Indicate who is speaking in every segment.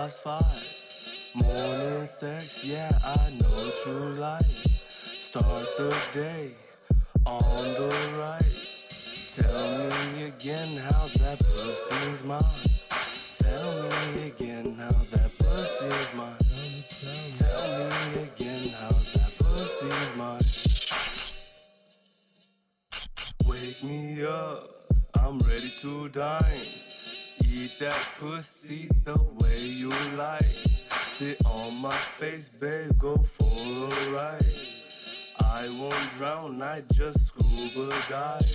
Speaker 1: past five. Morning sex, yeah, I know true life. Start the day on the right. Tell me again how that pussy's mine. Tell me again how that pussy's mine. Tell me again how that pussy's mine. Wake me up, I'm ready to dine. Eat that pussy the way you like. Sit on my face, babe, go for a ride. I won't drown, I just scuba dive.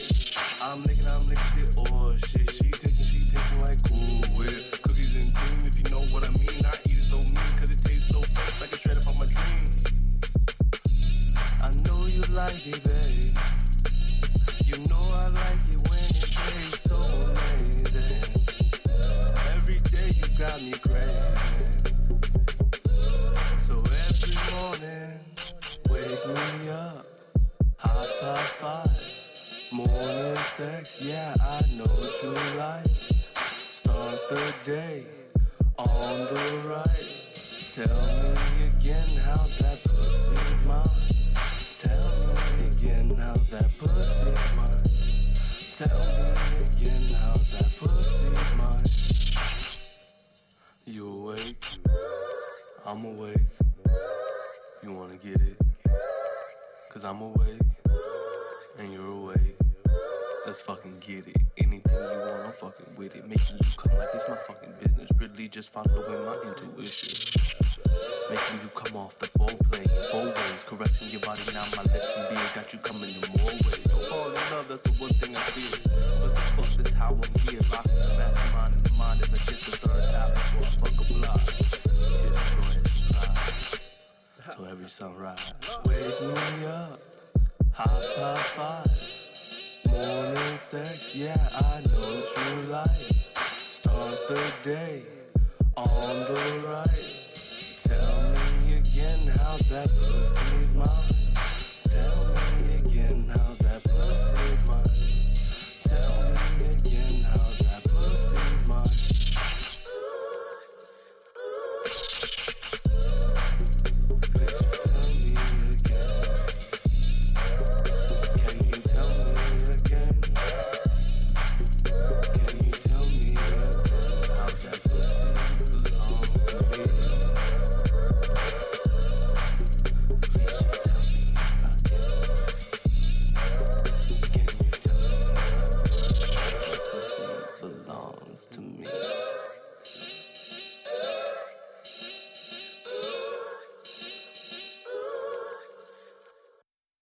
Speaker 1: I'm licking, I'm licking shit, oh shit. She tasting, she tasting like cool whip. Cookies and cream, if you know what I mean. I eat it so mean, cause it tastes so fresh, like a shred up on my dream. I know you like it, babe. Sex, yeah, I know what you like. Start the day on the right. Tell me again how that pussy's mine. Tell me again how that pussy's mine. Tell me again how that pussy's mine. You awake? I'm awake. You wanna get it? Cause I'm awake and you're awake. Let's fucking get it. Anything you want, I'm fucking with it. Making you come like it's my fucking business. Really just following my intuition. Making you come off the foreplay, four ways. Caressing your body, now my lips and beard got you coming in more ways. Don't fall in love, that's the one thing I feel. But the fuck is how I'm here. Locked in the mastermind in the mind as I kiss the third eye before I fuck a block. Try. Till every sunrise. Wake me up, past five. Morning sex, yeah, I know true life. Start the day on the right. Tell me again how that pussy's mine. Tell me again how